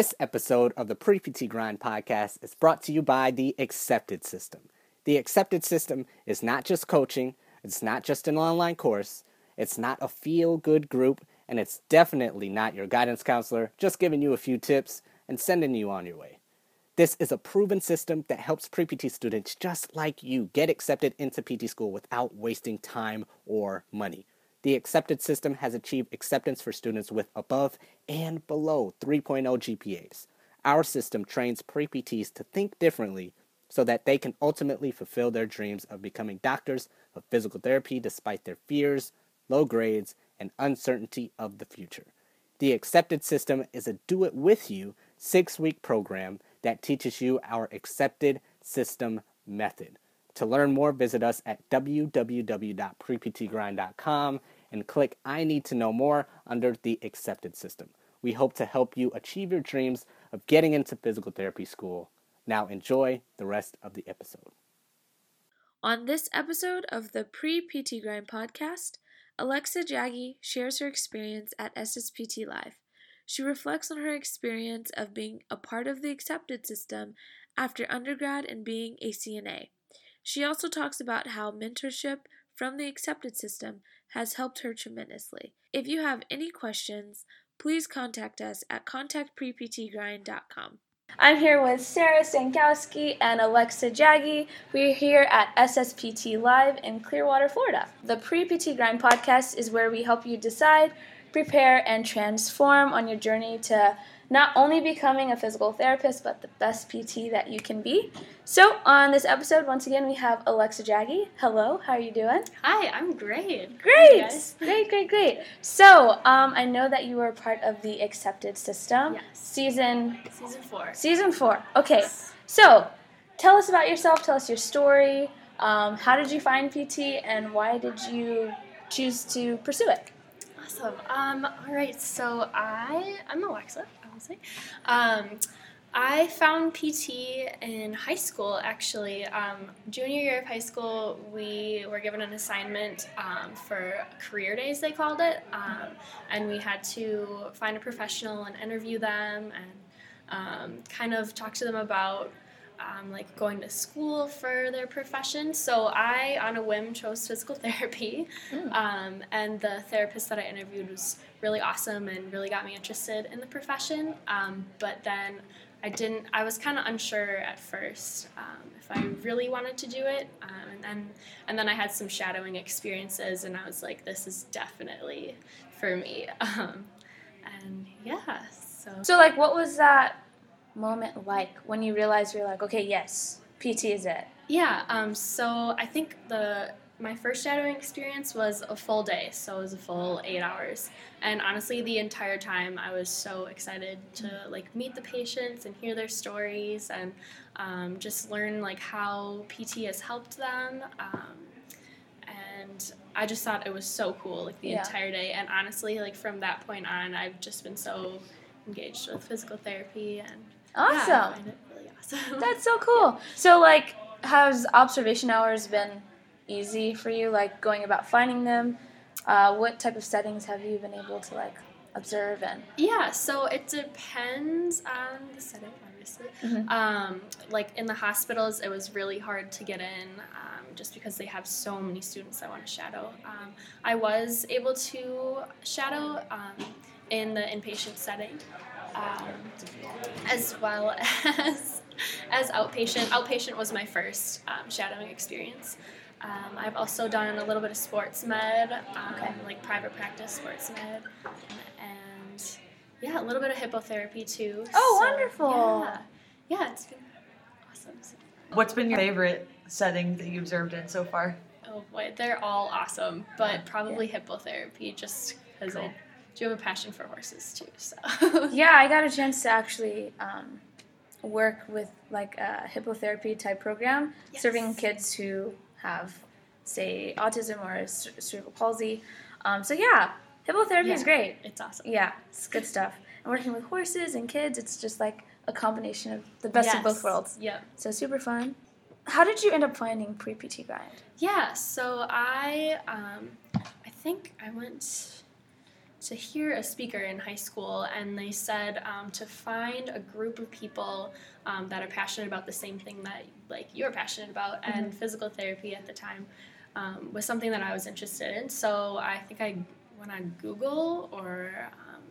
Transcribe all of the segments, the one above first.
This episode of the Pre PT Grind podcast is brought to you by the Accepted System. The Accepted System is not just coaching, it's not just an online course, it's not a feel good group, and it's definitely not your guidance counselor just giving you a few tips and sending you on your way. This is a proven system that helps pre PT students just like you get accepted into PT school without wasting time or money. The accepted system has achieved acceptance for students with above and below 3.0 GPAs. Our system trains pre PTs to think differently so that they can ultimately fulfill their dreams of becoming doctors of physical therapy despite their fears, low grades, and uncertainty of the future. The accepted system is a do it with you six week program that teaches you our accepted system method. To learn more, visit us at www.preptgrind.com and click I Need to Know More under the Accepted System. We hope to help you achieve your dreams of getting into physical therapy school. Now, enjoy the rest of the episode. On this episode of the Pre PT Grind podcast, Alexa Jaggi shares her experience at SSPT Live. She reflects on her experience of being a part of the accepted system after undergrad and being a CNA. She also talks about how mentorship from the accepted system has helped her tremendously. If you have any questions, please contact us at contactpreptgrind.com. I'm here with Sarah Sankowski and Alexa Jaggi. We're here at SSPT Live in Clearwater, Florida. The Pre PT Grind podcast is where we help you decide, prepare, and transform on your journey to not only becoming a physical therapist, but the best PT that you can be. So, on this episode, once again, we have Alexa Jaggi. Hello, how are you doing? Hi, I'm great. Great, great, great, great. So, um, I know that you were part of the Accepted System. Yes. Season Season four. season four. Okay, so tell us about yourself. Tell us your story. Um, how did you find PT, and why did you choose to pursue it? Awesome. Um, all right, so I I'm Alexa, obviously. Um, I found PT in high school actually. Um, junior year of high school, we were given an assignment um, for career days, they called it, um, and we had to find a professional and interview them and um, kind of talk to them about um, like going to school for their profession. So I, on a whim, chose physical therapy, um, and the therapist that I interviewed was really awesome and really got me interested in the profession. Um, but then I didn't. I was kind of unsure at first um, if I really wanted to do it, um, and then and then I had some shadowing experiences, and I was like, this is definitely for me. Um, and yeah, so So, like, what was that moment like when you realized you're like, okay, yes, PT is it? Yeah, um, so I think the my first shadowing experience was a full day, so it was a full eight hours. And honestly, the entire time I was so excited to like meet the patients and hear their stories and um, just learn like how PT has helped them. Um, and I just thought it was so cool, like the Yeah. entire day. And honestly, like from that point on, I've just been so engaged with physical therapy and yeah, I Awesome. find it really awesome. That's so cool. So, like, has observation hours been easy for you? Like, going about finding them? Uh, what type of settings have you been able to like observe in? Yeah, so it depends on the setting, obviously. Mhm. Um, like in the hospitals, it was really hard to get in um, just because they have so many students that want to shadow. Um, I was able to shadow um, in the inpatient setting, um, as well as as outpatient. Outpatient was my first um, shadowing experience. Um, I've also done a little bit of sports med, um, Okay. like private practice sports med, and yeah, a little bit of hippotherapy too. Oh, So, wonderful. Yeah, yeah, it's been awesome. What's been your favorite setting that you observed in so far? Oh boy, they're all awesome, but probably hippotherapy just because I do have a passion for horses too. So Yeah, I got a chance to actually um, work with like a hippotherapy type program, serving kids who have, say, autism or c- cerebral palsy. Um, so yeah, hippotherapy is Yeah. great. it's awesome. Yeah, it's good stuff. And working with horses and kids, it's just like a combination of the best of both worlds. Yep. So super fun. How did you end up finding pre PT grind? Yeah, so I um, I think I went to hear a speaker in high school, and they said um, to find a group of people um, that are passionate about the same thing that like you're passionate about, and physical therapy at the time um, was something that I was interested in. So I think I went on Google or um,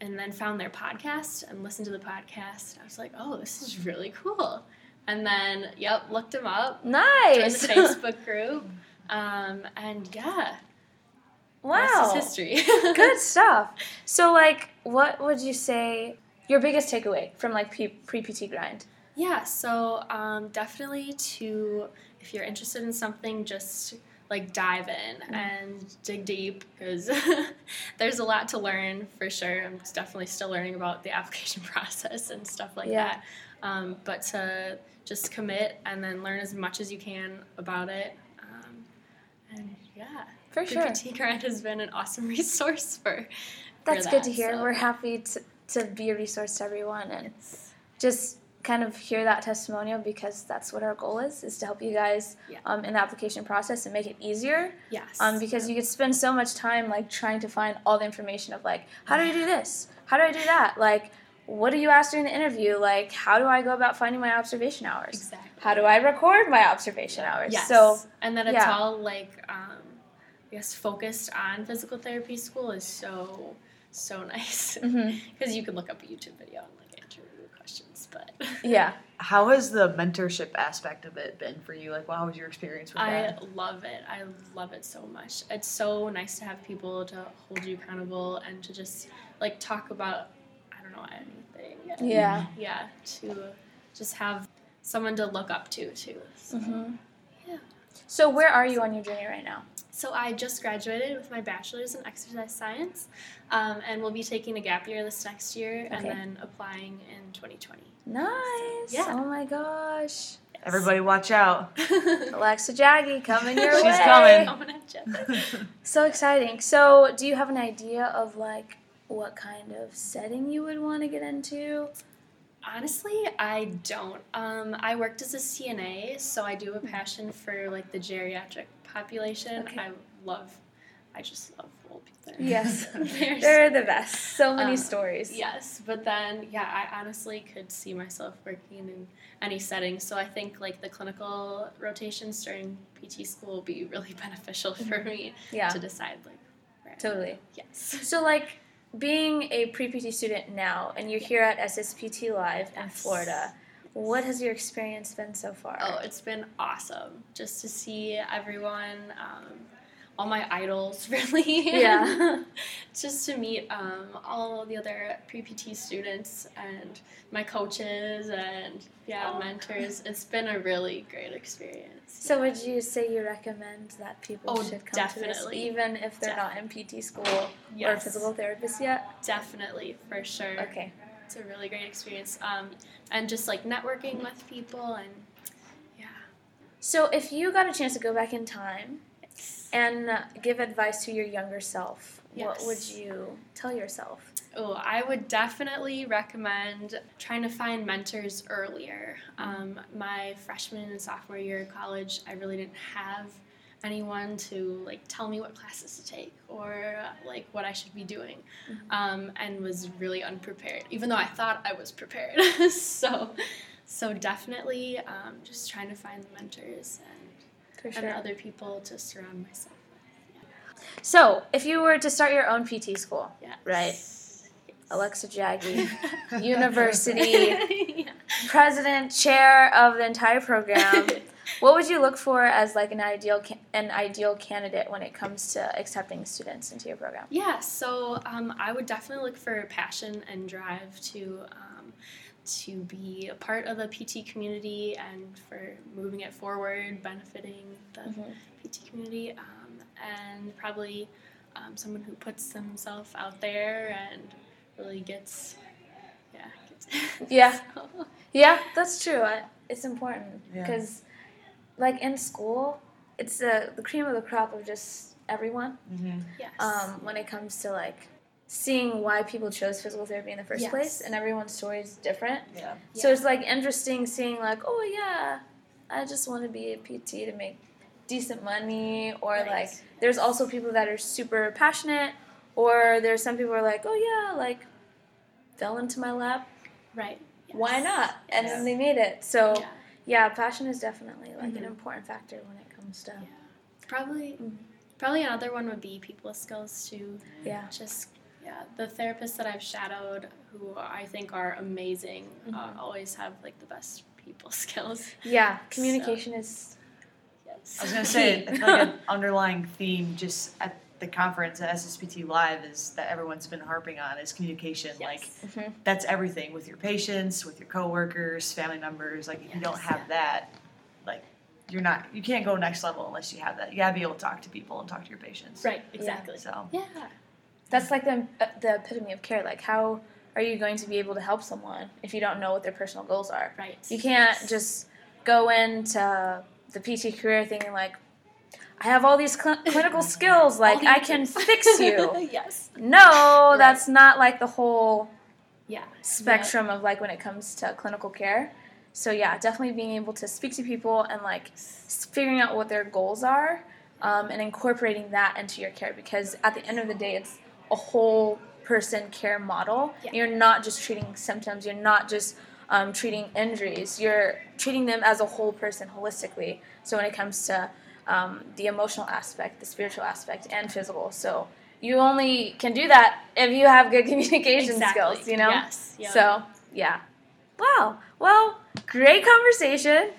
and then found their podcast and listened to the podcast. I was like, oh, this is really cool. And then, yep, looked them up, joined Nice. the Facebook group, um, and yeah, wow. history. Good stuff. So, like, what would you say your biggest takeaway from like pre PT grind? Yeah, so um, definitely to, if you're interested in something, just like dive in and dig deep because there's a lot to learn for sure. I'm definitely still learning about the application process and stuff like Yeah. that. Um, but to just commit and then learn as much as you can about it. Um, and yeah, For sure. PT Grind has been an awesome resource for. That's for good to hear. so. We're happy to, to be a resource to everyone and just kind of hear that testimonial because that's what our goal is is to help you guys Yeah. um, in the application process and make it easier Yes. um, because you could spend so much time like trying to find all the information of like how do I do this how do I do that like what do you ask during the interview like how do I go about finding my observation hours exactly. how do I record my observation hours Yes. so and that it's yeah. all like um, guess focused on physical therapy school is so so nice because you can look up a YouTube video and like answer your questions. But yeah How has the mentorship aspect of it been for you? Like, how was your experience with I that? I love it. I love it so much. It's so nice to have people to hold you accountable and to just like talk about I don't know anything. yeah Yeah, to just have someone to look up to too. So. hmm Yeah. So where are you on your journey right now So I just graduated with my bachelor's in exercise science, um, and we'll be taking a gap year this next year, and then applying in 2020. nice Yeah. oh my gosh Everybody, watch out. Alexa Jaggi coming your She's way. coming. Coming at ya. So exciting. So, do you have an idea of like what kind of setting you would want to get into? Honestly, I don't. Um, I worked as a CNA, so I do have a passion for like the geriatric population. Okay. I love. I just love old people. Yes. They're the best. So many Um, stories. Yes, but then yeah, I honestly could see myself working in any setting. So I think like the clinical rotations during PT school will be really beneficial for me Yeah. to decide like Totally. Yes. So, like being a pre PT student now, and you're here at SSPT Live in Florida. What has your experience been so far? Oh, it's been awesome just to see everyone, um, all my idols, really. Yeah. just to meet um, all the other pre PT students and my coaches and yeah, Oh. mentors. It's been a really great experience. So, would you say you recommend that people Oh, should come to this, definitely. even if they're not in PT school or physical therapist yet? Definitely, for sure. Okay. It's a really great experience. Um, and just like networking with people and yeah. So, if you got a chance to go back in time and give advice to your younger self, what would you tell yourself? Oh, I would definitely recommend trying to find mentors earlier. Um, my freshman and sophomore year of college, I really didn't have anyone to like tell me what classes to take or like what I should be doing, um, and was really unprepared. Even though I thought I was prepared, so so definitely um, just trying to find the mentors and, For and other people to surround myself with So, if you were to start your own PT school. Yeah. Right. Alexa Jaggi, university yeah. president, chair of the entire program, what would you look for as like an ideal ca- an ideal candidate when it comes to accepting students into your program? Yeah, so um, I would definitely look for passion and drive to um, to be a part of the PT community and for moving it forward, benefiting the Mhm. PT community, um, and probably um, someone who puts themselves out there and really gets, yeah, gets, Yeah. so- Yeah, that's true. I, it's important Yeah. because, like in school, it's the the cream of the crop of just everyone. Mm-hmm. yes. Um, when it comes to like seeing why people chose physical therapy in the first Yes. place, and everyone's story is different. Yeah. So Yeah. it's like interesting seeing like, oh yeah, I just want to be a PT to make decent money, or Right. like there's also people that are super passionate Or there's some people who are like, oh yeah, like fell into my lap. Right. Why not? And Yes. then they made it. So Yeah. yeah, passion is definitely like an Mhm. important factor when it comes to Yeah. Probably, Mhm. probably another one would be people skills too. yeah. Just yeah, the therapists that I've shadowed, who I think are amazing, Mhm. uh, always have like the best people skills. Yeah, communication is Yes. I was gonna say, I feel like an underlying theme just at the conference at SSPT Live is that everyone's been harping on is communication. Like Yes. Mhm. that's everything with your patients, with your coworkers, family members. Like if you don't Yes. have that, like you're not, you can't go next level unless you have that. You gotta be able to talk to people and talk to your patients. right. Exactly. So Yeah. That's like the uh, the epitome of care. Like how are you going to be able to help someone if you don't know what their personal goals are? Right. You can't just go into the PT career thinking like, I have all these cl- clinical skills, like I can fix you. yes. No, Right. that's not like the whole Yeah. spectrum of like when it comes to clinical care. So yeah, definitely being able to speak to people and like figuring out what their goals are um, and incorporating that into your care because at the end of the day, it's a whole person care model. Yeah. You're not just treating symptoms. You're not just um, treating injuries. You're treating them as a whole person holistically. So when it comes to um, the emotional aspect, the spiritual aspect, and physical, so you only can do that if you have good communication Exactly. skills. You know. Yes. Yep. So yeah. Wow. Well, great conversation.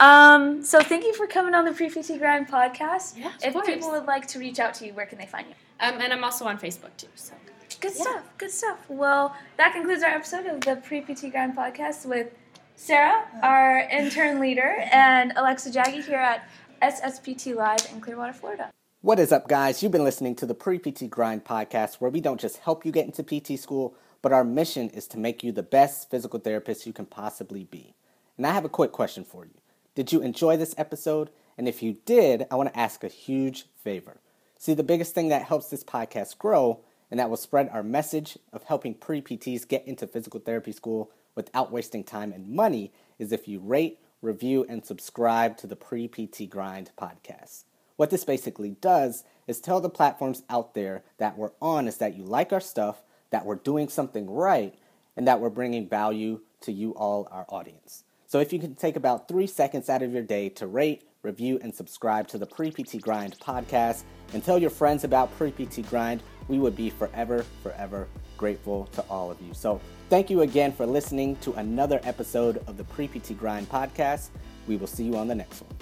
Um, so thank you for coming on the Pre PT Grind podcast. Yeah, of if course. people would like to reach out to you, where can they find you? Um, and I'm also on Facebook too. So. Good Yeah. stuff. Good stuff. Well, that concludes our episode of the Pre PT Grind podcast with Sarah, our intern leader, and Alexa Jaggi here at SSPT Live in Clearwater, Florida. What is up, guys? You've been listening to the Pre PT Grind podcast, where we don't just help you get into PT school, but our mission is to make you the best physical therapist you can possibly be. And I have a quick question for you. Did you enjoy this episode? And if you did, I want to ask a huge favor. See, the biggest thing that helps this podcast grow and that will spread our message of helping pre PTs get into physical therapy school without wasting time and money is if you rate, review, and subscribe to the Pre PT Grind podcast. What this basically does is tell the platforms out there that we're on is that you like our stuff, that we're doing something right, and that we're bringing value to you all, our audience. So if you can take about three seconds out of your day to rate, review, and subscribe to the Pre PT Grind podcast and tell your friends about Pre PT Grind, we would be forever, forever grateful to all of you. So thank you again for listening to another episode of the Pre PT Grind podcast. We will see you on the next one.